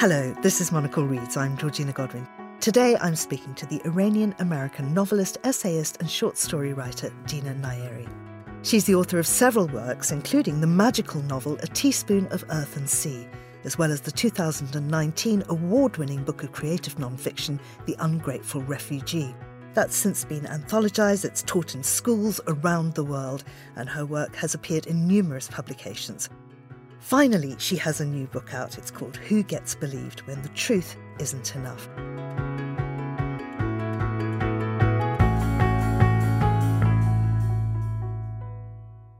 Hello, this is Monocle Reads. I'm Georgina Godwin. Today I'm speaking to the Iranian American novelist, essayist, and short story writer Dina Nayeri. She's the author of several works, including the magical novel A Teaspoon of Earth and Sea, as well as the 2019 award winning book of creative nonfiction, The Ungrateful Refugee. That's since been anthologised, it's taught in schools around the world, and her work has appeared in numerous publications. Finally, she has a new book out. It's called Who Gets Believed When the Truth Isn't Enough.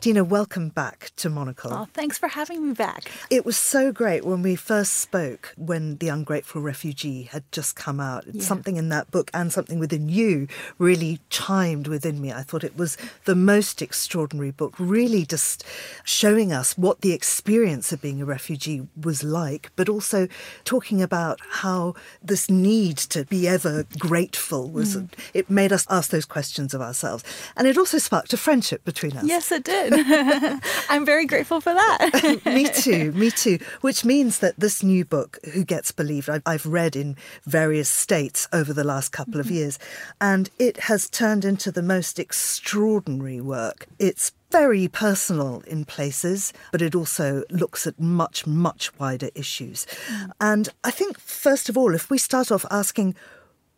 Dina, welcome back to Monocle. Oh, thanks for having me back. It was so great when we first spoke when The Ungrateful Refugee had just come out. Yeah. Something in that book and something within you really chimed within me. I thought it was the most extraordinary book, really just showing us what the experience of being a refugee was like, but also talking about how this need to be ever grateful was, mm. it made us ask those questions of ourselves. And it also sparked a friendship between us. Yes, it did. I'm very grateful for that. me too, me too. Which means that this new book, Who Gets Believed, I've read in various states over the last couple mm-hmm. of years, and it has turned into the most extraordinary work. It's very personal in places, but it also looks at much, much wider issues. Mm. And I think, first of all, if we start off asking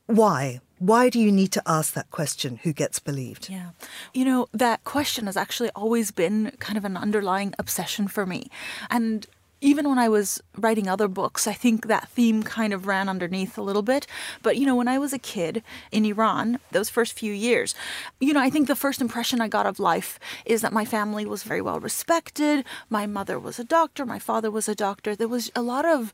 why, why do you need to ask that question? Who gets believed? Yeah. You know, that question has actually always been kind of an underlying obsession for me. And even when I was writing other books, I think that theme kind of ran underneath a little bit. But, you know, when I was a kid in Iran, those first few years, you know, I think the first impression I got of life is that my family was very well respected. My mother was a doctor, my father was a doctor. There was a lot of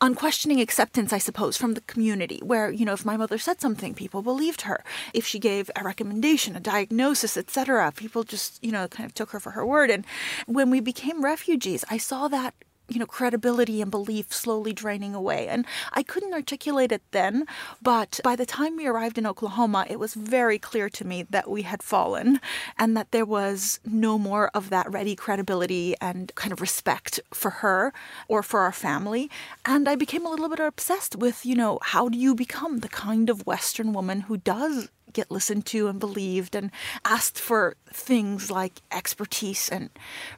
unquestioning acceptance, I suppose, from the community where, you know, if my mother said something, people believed her. If she gave a recommendation, a diagnosis, etc., people just, you know, kind of took her for her word. And when we became refugees, I saw that you know, credibility and belief slowly draining away. And I couldn't articulate it then, but by the time we arrived in Oklahoma, it was very clear to me that we had fallen and that there was no more of that ready credibility and kind of respect for her or for our family. And I became a little bit obsessed with, you know, how do you become the kind of Western woman who does get listened to and believed and asked for things like expertise and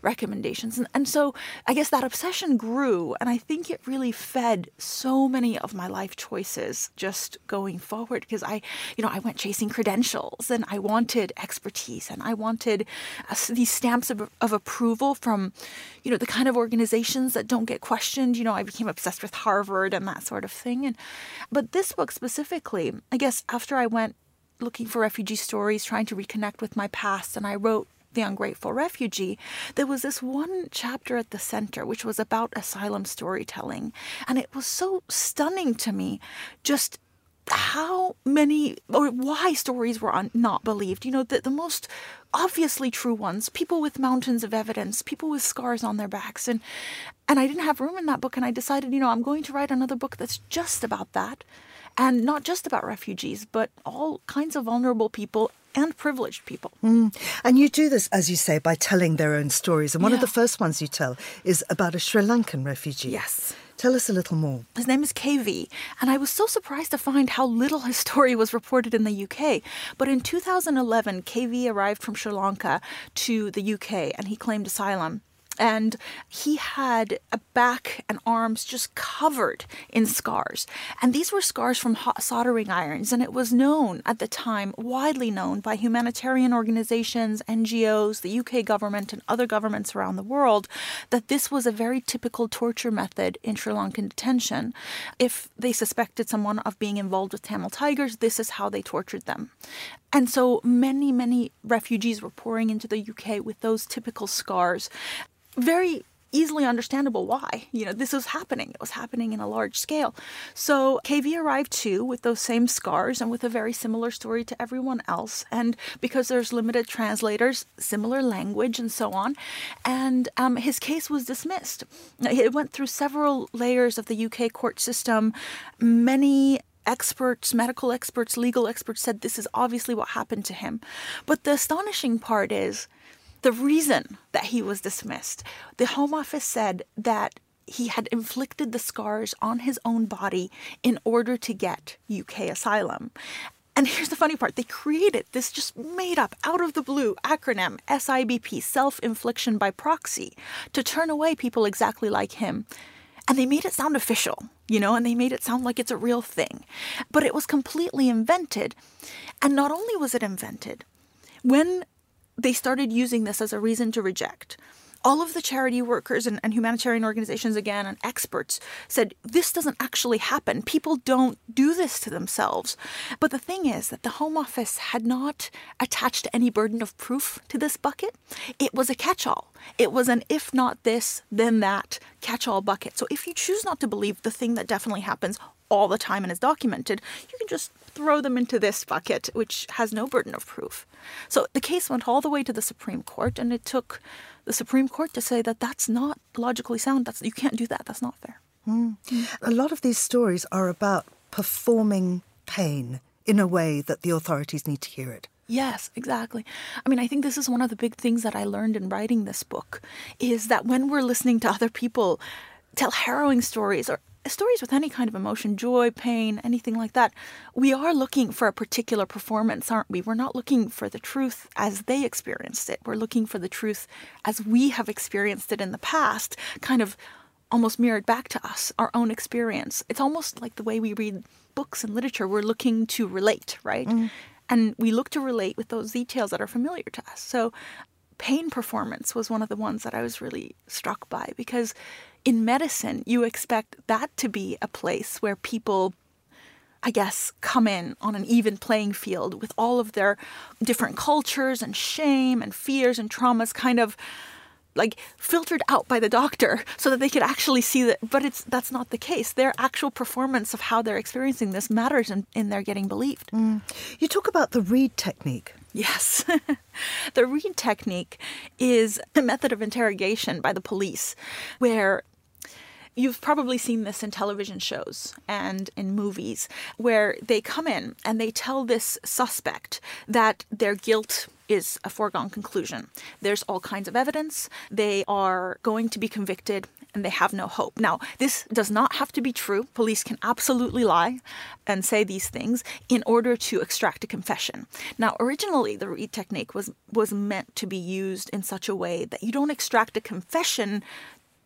recommendations. And, and so I guess that obsession grew, and I think it really fed so many of my life choices just going forward because I, you know, I went chasing credentials and I wanted expertise and I wanted uh, these stamps of, of approval from, you know, the kind of organizations that don't get questioned. You know, I became obsessed with Harvard and that sort of thing. And but this book specifically, I guess after I went looking for refugee stories, trying to reconnect with my past, and I wrote the Ungrateful Refugee, there was this one chapter at the center which was about asylum storytelling. And it was so stunning to me just how many or why stories were un- not believed. You know, the, the most obviously true ones, people with mountains of evidence, people with scars on their backs. And, and I didn't have room in that book. And I decided, you know, I'm going to write another book that's just about that and not just about refugees, but all kinds of vulnerable people and privileged people. Mm. And you do this, as you say, by telling their own stories. And one yeah. of the first ones you tell is about a Sri Lankan refugee. Yes. Tell us a little more. His name is KV, and I was so surprised to find how little his story was reported in the UK. But in 2011, KV arrived from Sri Lanka to the UK and he claimed asylum and he had a back and arms just covered in scars. And these were scars from hot soldering irons, and it was known at the time, widely known by humanitarian organizations, NGOs, the UK government, and other governments around the world, that this was a very typical torture method in Sri Lankan detention. If they suspected someone of being involved with Tamil Tigers, this is how they tortured them. And so many, many refugees were pouring into the UK with those typical scars very easily understandable why. You know, this was happening. It was happening in a large scale. So KV arrived too with those same scars and with a very similar story to everyone else. And because there's limited translators, similar language, and so on. And um, his case was dismissed. It went through several layers of the UK court system. Many experts, medical experts, legal experts said this is obviously what happened to him. But the astonishing part is the reason that he was dismissed. The Home Office said that he had inflicted the scars on his own body in order to get UK asylum. And here's the funny part they created this just made up, out of the blue acronym SIBP, self infliction by proxy, to turn away people exactly like him. And they made it sound official, you know, and they made it sound like it's a real thing. But it was completely invented. And not only was it invented, when they started using this as a reason to reject, all of the charity workers and, and, humanitarian organizations again and experts said this doesn't actually happen. People don't do this to themselves. But the thing is that the Home Office had not attached any burden of proof to this bucket. It was a catch all. It was an if not this, then that catch all bucket. So if you choose not to believe the thing that definitely happens all the time and is documented, you can just throw them into this bucket, which has no burden of proof. So the case went all the way to the Supreme Court, and it took the Supreme Court to say that that's not logically sound. That's you can't do that. That's not fair. Mm. A lot of these stories are about performing pain in a way that the authorities need to hear it. Yes, exactly. I mean, I think this is one of the big things that I learned in writing this book is that when we're listening to other people tell harrowing stories or stories with any kind of emotion, joy, pain, anything like that, we are looking for a particular performance, aren't we? We're not looking for the truth as they experienced it. We're looking for the truth as we have experienced it in the past, kind of almost mirrored back to us, our own experience. It's almost like the way we read books and literature. We're looking to relate, right? Mm. And we look to relate with those details that are familiar to us. So, pain performance was one of the ones that I was really struck by because in medicine, you expect that to be a place where people, I guess, come in on an even playing field with all of their different cultures and shame and fears and traumas kind of like filtered out by the doctor so that they could actually see that but it's that's not the case their actual performance of how they're experiencing this matters in, in their getting believed mm. you talk about the reid technique Yes. the Reid technique is a method of interrogation by the police where You've probably seen this in television shows and in movies where they come in and they tell this suspect that their guilt is a foregone conclusion. There's all kinds of evidence. They are going to be convicted and they have no hope. Now, this does not have to be true. Police can absolutely lie and say these things in order to extract a confession. Now, originally the Reid technique was was meant to be used in such a way that you don't extract a confession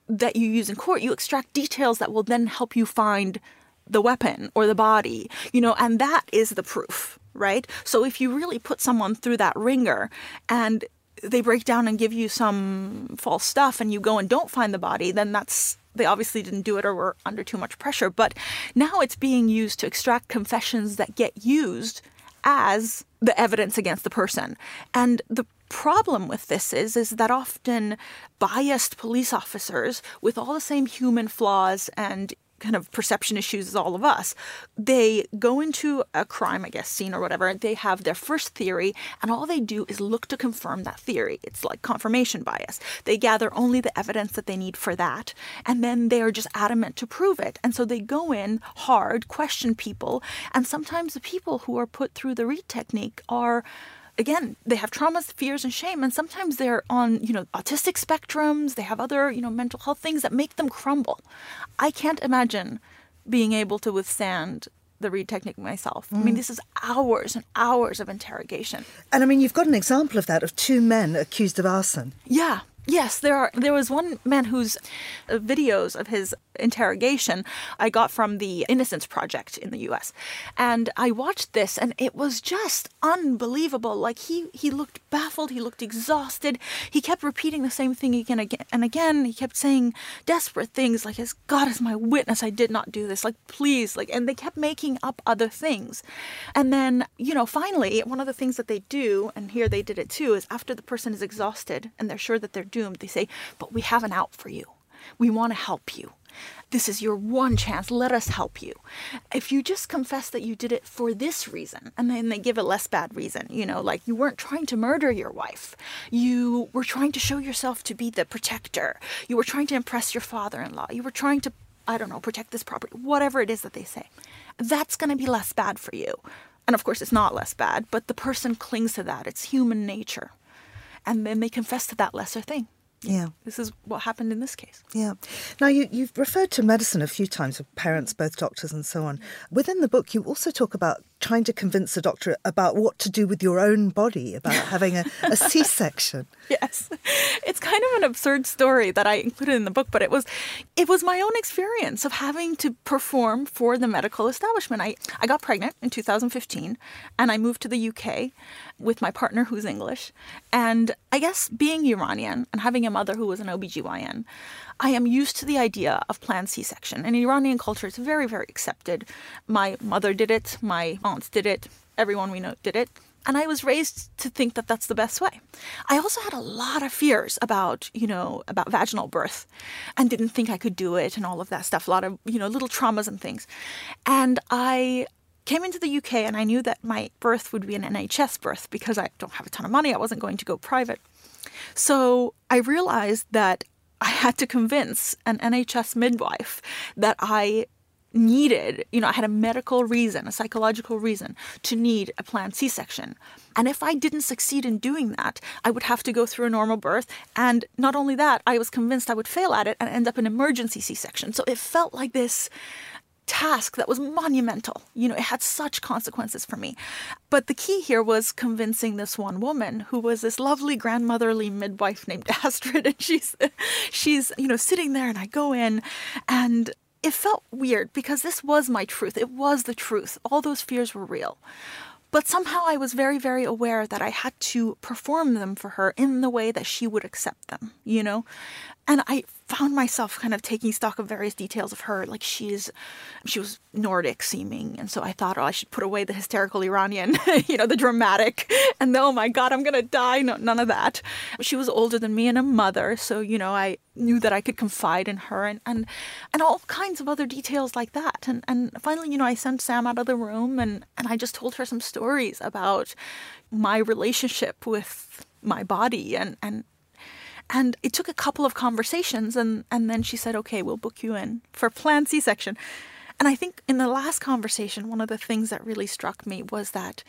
that you use in court, you extract details that will then help you find the weapon or the body, you know, and that is the proof, right? So if you really put someone through that ringer and they break down and give you some false stuff and you go and don't find the body, then that's they obviously didn't do it or were under too much pressure. But now it's being used to extract confessions that get used as the evidence against the person. And the problem with this is is that often biased police officers with all the same human flaws and kind of perception issues as all of us. They go into a crime, I guess, scene or whatever. They have their first theory, and all they do is look to confirm that theory. It's like confirmation bias. They gather only the evidence that they need for that, and then they are just adamant to prove it. And so they go in hard, question people, and sometimes the people who are put through the Reid technique are again, they have traumas, fears, and shame, and sometimes they're on, you know, autistic spectrums. They have other, you know, mental health things that make them crumble. I can't imagine being able to withstand the Reid technique myself. Mm. I mean, mm. this is hours and hours of interrogation. And I mean, you've got an example of that of two men accused of arson. Yeah. Yes, there are. There was one man whose uh, videos of his interrogation I got from the Innocence Project in the U.S. And I watched this, and it was just unbelievable. Like he he looked baffled, he looked exhausted. He kept repeating the same thing again, again and again. He kept saying desperate things like, "As God is my witness, I did not do this." Like, please, like, and they kept making up other things. And then, you know, finally, one of the things that they do, and here they did it too, is after the person is exhausted and they're sure that they're doomed, they say, "But we have an out for you. We want to help you." This is your one chance. Let us help you. If you just confess that you did it for this reason, and then they give a less bad reason, you know, like you weren't trying to murder your wife, you were trying to show yourself to be the protector, you were trying to impress your father in law, you were trying to, I don't know, protect this property, whatever it is that they say, that's going to be less bad for you. And of course, it's not less bad, but the person clings to that. It's human nature. And then they confess to that lesser thing. Yeah. This is what happened in this case. Yeah. Now, you, you've referred to medicine a few times with parents, both doctors, and so on. Within the book, you also talk about trying to convince a doctor about what to do with your own body, about having a, a C section. Yes. It's kind of an absurd story that I included in the book, but it was it was my own experience of having to perform for the medical establishment. I, I got pregnant in 2015 and I moved to the UK with my partner who's English. And I guess being Iranian and having a mother who was an OBGYN, I am used to the idea of planned C section. In Iranian culture, it's very, very accepted. My mother did it, my aunts did it, everyone we know did it. And I was raised to think that that's the best way. I also had a lot of fears about, you know, about vaginal birth and didn't think I could do it and all of that stuff, a lot of, you know, little traumas and things. And I came into the UK and I knew that my birth would be an NHS birth because I don't have a ton of money. I wasn't going to go private. So I realized that I had to convince an NHS midwife that I needed, you know, I had a medical reason, a psychological reason to need a planned C section. And if I didn't succeed in doing that, I would have to go through a normal birth. And not only that, I was convinced I would fail at it and end up in emergency C section. So it felt like this task that was monumental. You know, it had such consequences for me. But the key here was convincing this one woman who was this lovely grandmotherly midwife named Astrid and she's she's, you know, sitting there and I go in and it felt weird because this was my truth. It was the truth. All those fears were real. But somehow I was very, very aware that I had to perform them for her in the way that she would accept them, you know? And I found myself kind of taking stock of various details of her. Like she's, she was Nordic seeming. And so I thought, oh, I should put away the hysterical Iranian, you know, the dramatic. And oh my God, I'm to die. No, none of that. She was older than me and a mother. So, you know, I knew that I could confide in her and, and, and all kinds of other details like that. And, and finally, you know, I sent Sam out of the room and, and I just told her some stories about my relationship with my body and, and and it took a couple of conversations, and, and then she said, okay, we'll book you in for planned C section. And I think in the last conversation, one of the things that really struck me was that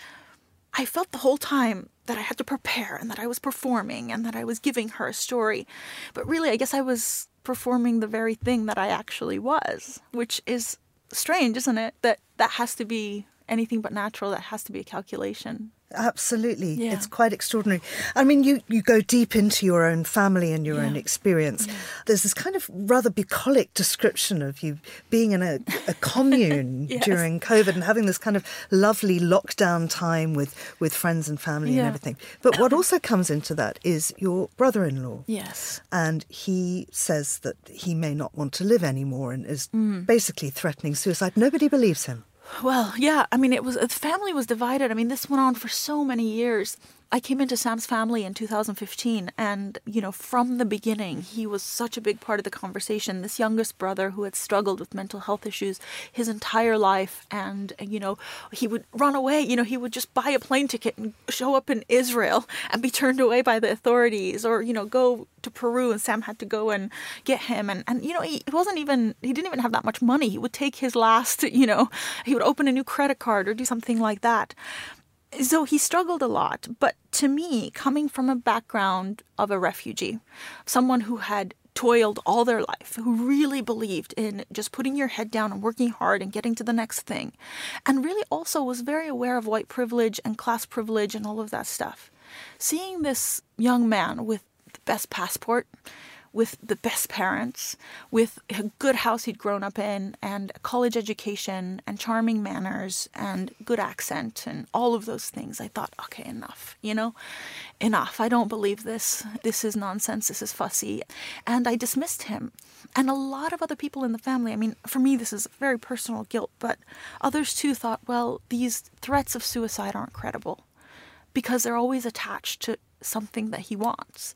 I felt the whole time that I had to prepare and that I was performing and that I was giving her a story. But really, I guess I was performing the very thing that I actually was, which is strange, isn't it? That that has to be anything but natural, that has to be a calculation. Absolutely. Yeah. It's quite extraordinary. I mean, you, you go deep into your own family and your yeah. own experience. Yeah. There's this kind of rather bucolic description of you being in a, a commune yes. during COVID and having this kind of lovely lockdown time with, with friends and family and everything. But what also comes into that is your brother in law. Yes. And he says that he may not want to live anymore and is mm. basically threatening suicide. Nobody believes him. Well, yeah. I mean, it was the family was divided. I mean, this went on for so many years. I came into Sam's family in 2015, and you know, from the beginning, he was such a big part of the conversation. This youngest brother who had struggled with mental health issues his entire life, and you know, he would run away. You know, he would just buy a plane ticket and show up in Israel and be turned away by the authorities, or you know, go to Peru, and Sam had to go and get him. And and you know, he wasn't even he didn't even have that much money. He would take his last, you know, he would open a new credit card or do something like that so he struggled a lot. But to me, coming from a background of a refugee, someone who had toiled all their life, who really believed in just putting your head down and working hard and getting to the next thing, and really also was very aware of white privilege and class privilege and all of that stuff. Seeing this young man with the best passport, with the best parents, with a good house he'd grown up in, and a college education, and charming manners, and good accent, and all of those things. I thought, okay, enough, you know, enough. I don't believe this. This is nonsense. This is fussy. And I dismissed him. And a lot of other people in the family, I mean, for me, this is very personal guilt, but others too thought, well, these threats of suicide aren't credible because they're always attached to something that he wants.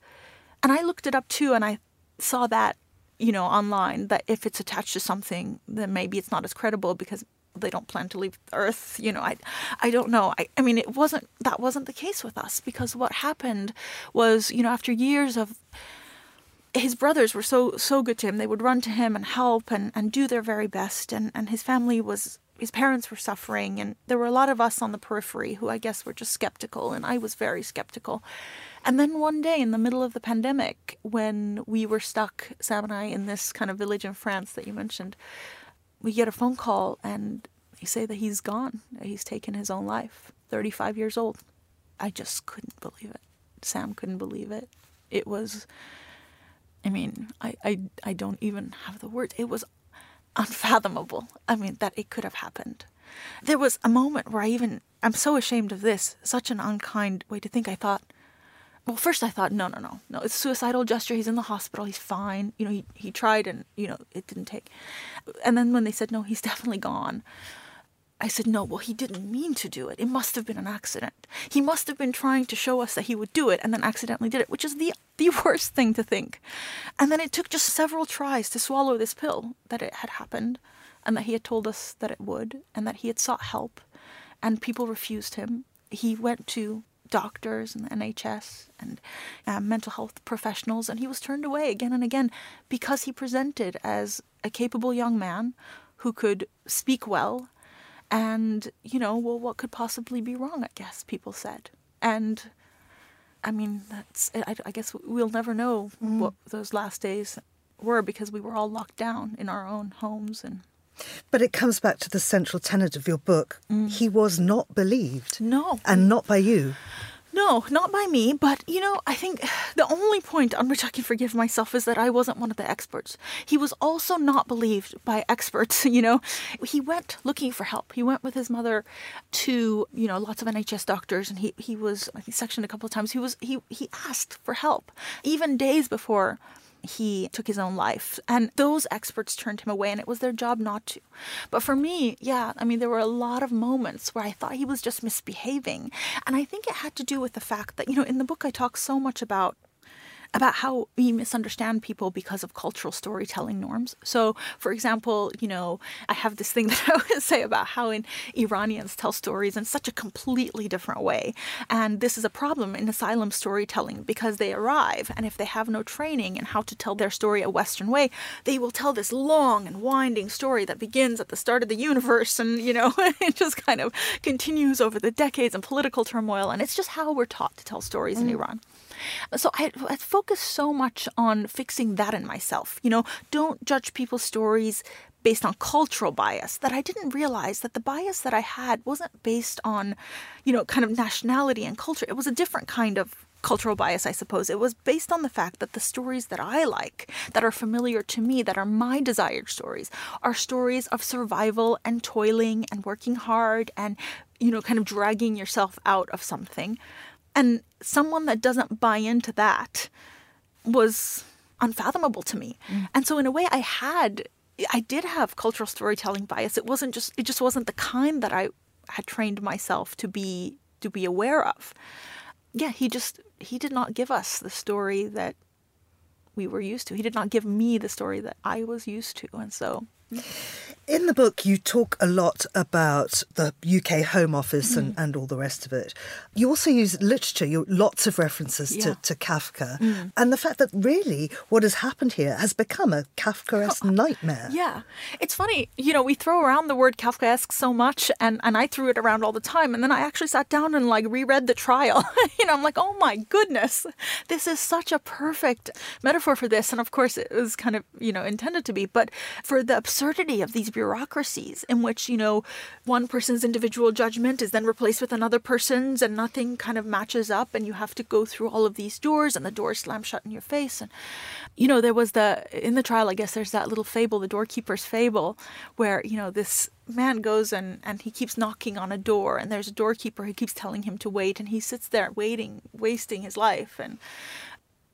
And I looked it up too, and I saw that, you know, online that if it's attached to something, then maybe it's not as credible because they don't plan to leave Earth. You know, I, I don't know. I, I mean, it wasn't that wasn't the case with us because what happened was, you know, after years of his brothers were so so good to him. They would run to him and help and, and do their very best and, and his family was his parents were suffering, and there were a lot of us on the periphery who I guess were just skeptical, and I was very skeptical. And then one day in the middle of the pandemic, when we were stuck, Sam and I, in this kind of village in France that you mentioned, we get a phone call and they say that he's gone. He's taken his own life, 35 years old. I just couldn't believe it. Sam couldn't believe it. It was, I mean, I, I, I don't even have the words. It was unfathomable. I mean, that it could have happened. There was a moment where I even, I'm so ashamed of this, such an unkind way to think. I thought, well, first I thought, no, no, no, no, it's a suicidal gesture. He's in the hospital. He's fine. You know, he, he tried and, you know, it didn't take. And then when they said, no, he's definitely gone, I said, no, well, he didn't mean to do it. It must have been an accident. He must have been trying to show us that he would do it and then accidentally did it, which is the, the worst thing to think. And then it took just several tries to swallow this pill that it had happened and that he had told us that it would and that he had sought help and people refused him. He went to doctors and the NHS and uh, mental health professionals and he was turned away again and again because he presented as a capable young man who could speak well and, you know, well, what could possibly be wrong, I guess people said. And I mean, that's, I, I guess we'll never know mm. what those last days were because we were all locked down in our own homes and but it comes back to the central tenet of your book. Mm. He was not believed. No. And not by you. No, not by me, but you know, I think the only point on which I can forgive myself is that I wasn't one of the experts. He was also not believed by experts, you know. He went looking for help. He went with his mother to, you know, lots of NHS doctors and he, he was I think sectioned a couple of times. He was he he asked for help even days before he took his own life. And those experts turned him away, and it was their job not to. But for me, yeah, I mean, there were a lot of moments where I thought he was just misbehaving. And I think it had to do with the fact that, you know, in the book, I talk so much about about how we misunderstand people because of cultural storytelling norms. So, for example, you know, I have this thing that I always say about how in Iranians tell stories in such a completely different way. And this is a problem in asylum storytelling because they arrive and if they have no training in how to tell their story a Western way, they will tell this long and winding story that begins at the start of the universe and, you know, it just kind of continues over the decades and political turmoil. And it's just how we're taught to tell stories mm. in Iran. So I, I focus so much on fixing that in myself. You know, don't judge people's stories based on cultural bias that I didn't realize that the bias that I had wasn't based on, you know, kind of nationality and culture. It was a different kind of cultural bias, I suppose. It was based on the fact that the stories that I like, that are familiar to me, that are my desired stories, are stories of survival and toiling and working hard and, you know, kind of dragging yourself out of something. And someone that doesn't buy into that was unfathomable to me. Mm. And so in a way I had I did have cultural storytelling bias. It wasn't just it just wasn't the kind that I had trained myself to be to be aware of. Yeah, he just he did not give us the story that we were used to. He did not give me the story that I was used to. And so in the book, you talk a lot about the UK Home Office and, mm. and all the rest of it. You also use literature, you, lots of references yeah. to, to, Kafka, mm. and the fact that really what has happened here has become a Kafkaesque oh, nightmare. Yeah. It's funny, you know, we throw around the word Kafkaesque so much, and, and I threw it around all the time, and then I actually sat down and like reread the trial. you know, I'm like, oh my goodness, this is such a perfect metaphor for this. And of course, it was kind of, you know, intended to be, but for the absurdity of these bureaucracies in which, you know, one person's individual judgment is then replaced with another person's and nothing kind of matches up and you have to go through all of these doors and the doors slam shut in your face. And, you know, there was the, in the trial, I guess there's that little fable, the doorkeeper's fable, where, you know, this man goes and, and he keeps knocking on a door and there's a doorkeeper who keeps telling him to wait and he sits there waiting, wasting his life. And,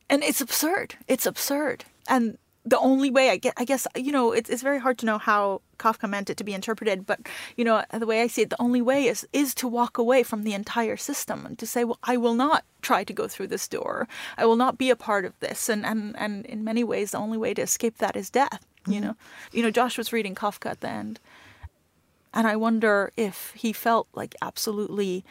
and it's absurd. It's absurd. And the only way I get, I guess, you know, it's, it's very hard to know how Kafka meant it to be interpreted, but you know, the way I see it, the only way is is to walk away from the entire system and to say, well, I will not try to go through this door. I will not be a part of this, and and and in many ways, the only way to escape that is death. Mm-hmm. You know, you know, Josh was reading Kafka at the end, and I wonder if he felt like absolutely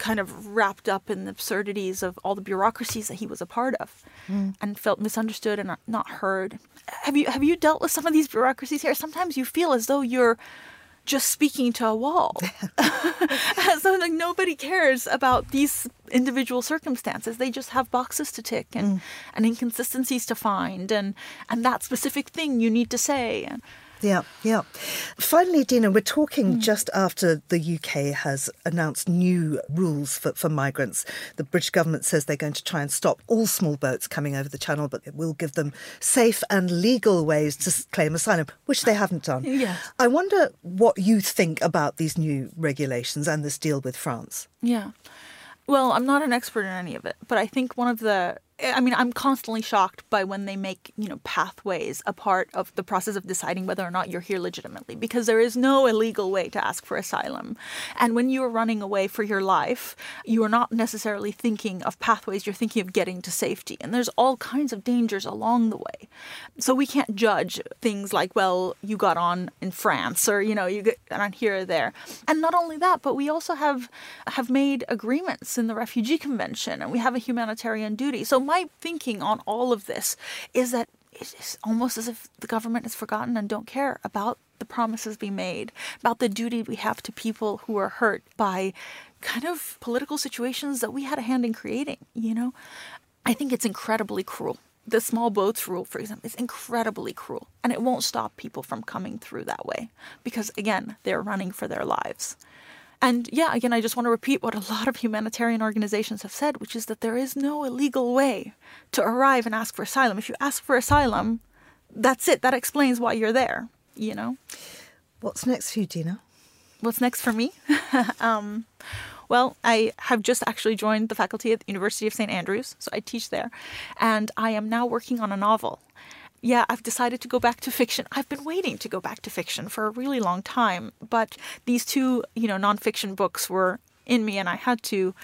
kind of wrapped up in the absurdities of all the bureaucracies that he was a part of mm. and felt misunderstood and not heard. Have you have you dealt with some of these bureaucracies here? Sometimes you feel as though you're just speaking to a wall. so like nobody cares about these individual circumstances. They just have boxes to tick and, mm. and inconsistencies to find and and that specific thing you need to say. Yeah, yeah. Finally, Dina, we're talking mm. just after the UK has announced new rules for, for migrants. The British government says they're going to try and stop all small boats coming over the channel, but it will give them safe and legal ways to claim asylum, which they haven't done. Yes. I wonder what you think about these new regulations and this deal with France. Yeah. Well, I'm not an expert in any of it, but I think one of the I mean, I'm constantly shocked by when they make, you know, pathways a part of the process of deciding whether or not you're here legitimately, because there is no illegal way to ask for asylum. And when you are running away for your life, you are not necessarily thinking of pathways, you're thinking of getting to safety. And there's all kinds of dangers along the way. So we can't judge things like, well, you got on in France or, you know, you got on here or there. And not only that, but we also have have made agreements in the Refugee Convention and we have a humanitarian duty. So my thinking on all of this is that it is almost as if the government has forgotten and don't care about the promises we made, about the duty we have to people who are hurt by kind of political situations that we had a hand in creating, you know? I think it's incredibly cruel. The small boats rule, for example, is incredibly cruel. And it won't stop people from coming through that way because, again, they're running for their lives. And yeah, again, I just want to repeat what a lot of humanitarian organizations have said, which is that there is no illegal way to arrive and ask for asylum. If you ask for asylum, that's it. That explains why you're there, you know? What's next for you, Dina? What's next for me? um, well, I have just actually joined the faculty at the University of St. Andrews, so I teach there. And I am now working on a novel yeah, I've decided to go back to fiction. I've been waiting to go back to fiction for a really long time, but these two, you know, nonfiction books were in me, and I had to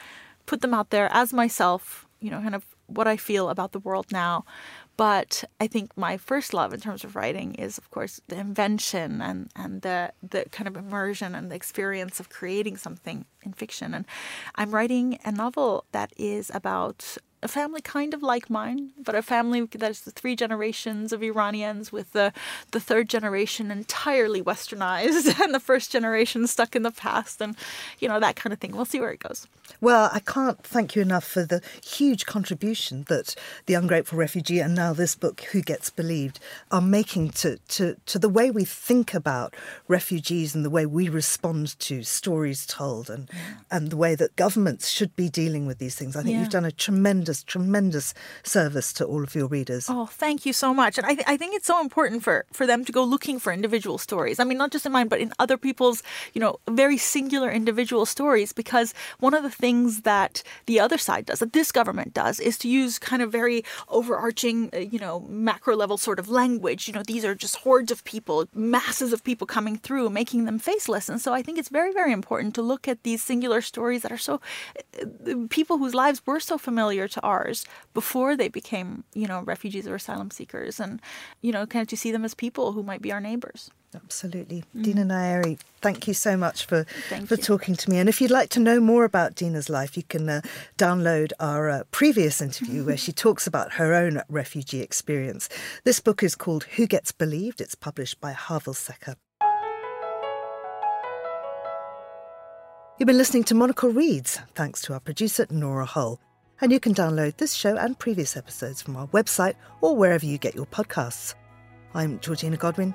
put them out there as myself, you know, kind of what I feel about the world now. But I think my first love in terms of writing is, of course, the invention and, and the, the kind of immersion and the experience of creating something in fiction. And I'm writing a novel that is about a family kind of like mine, but a family that's the three generations of Iranians with the, the third generation entirely westernized and the first generation stuck in the past and, you know, that kind of thing. We'll see where it goes. Well, I can't thank you enough for the huge contribution that The Ungrateful Refugee and now this book, Who Gets Believed, are making to, to, to the way we think about refugees and the way we respond to stories told and, yeah. and the way that governments should be dealing with these things. I think yeah. you've done a tremendous tremendous, tremendous service to all of your readers. Oh, thank you so much. And I, th- I think it's so important for, for them to go looking for individual stories. I mean, not just in mine, but in other people's, you know, very singular individual stories, because one of the things that the other side does, that this government does, is to use kind of very overarching, uh, you know, macro level sort of language. You know, these are just hordes of people, masses of people coming through, making them faceless. And so I think it's very, very important to look at these singular stories that are so, uh, people whose lives were so familiar to ours before they became, you know, refugees or asylum seekers, and you know, kind of to see them as people who might be our neighbors. Absolutely, mm. Dina Nayeri. Thank you so much for thank for you. talking to me. And if you'd like to know more about Dina's life, you can uh, download our uh, previous interview where she talks about her own refugee experience. This book is called Who Gets Believed. It's published by Harvill Secker. You've been listening to Monocle Reads, thanks to our producer Nora Hull. And you can download this show and previous episodes from our website or wherever you get your podcasts. I'm Georgina Godwin.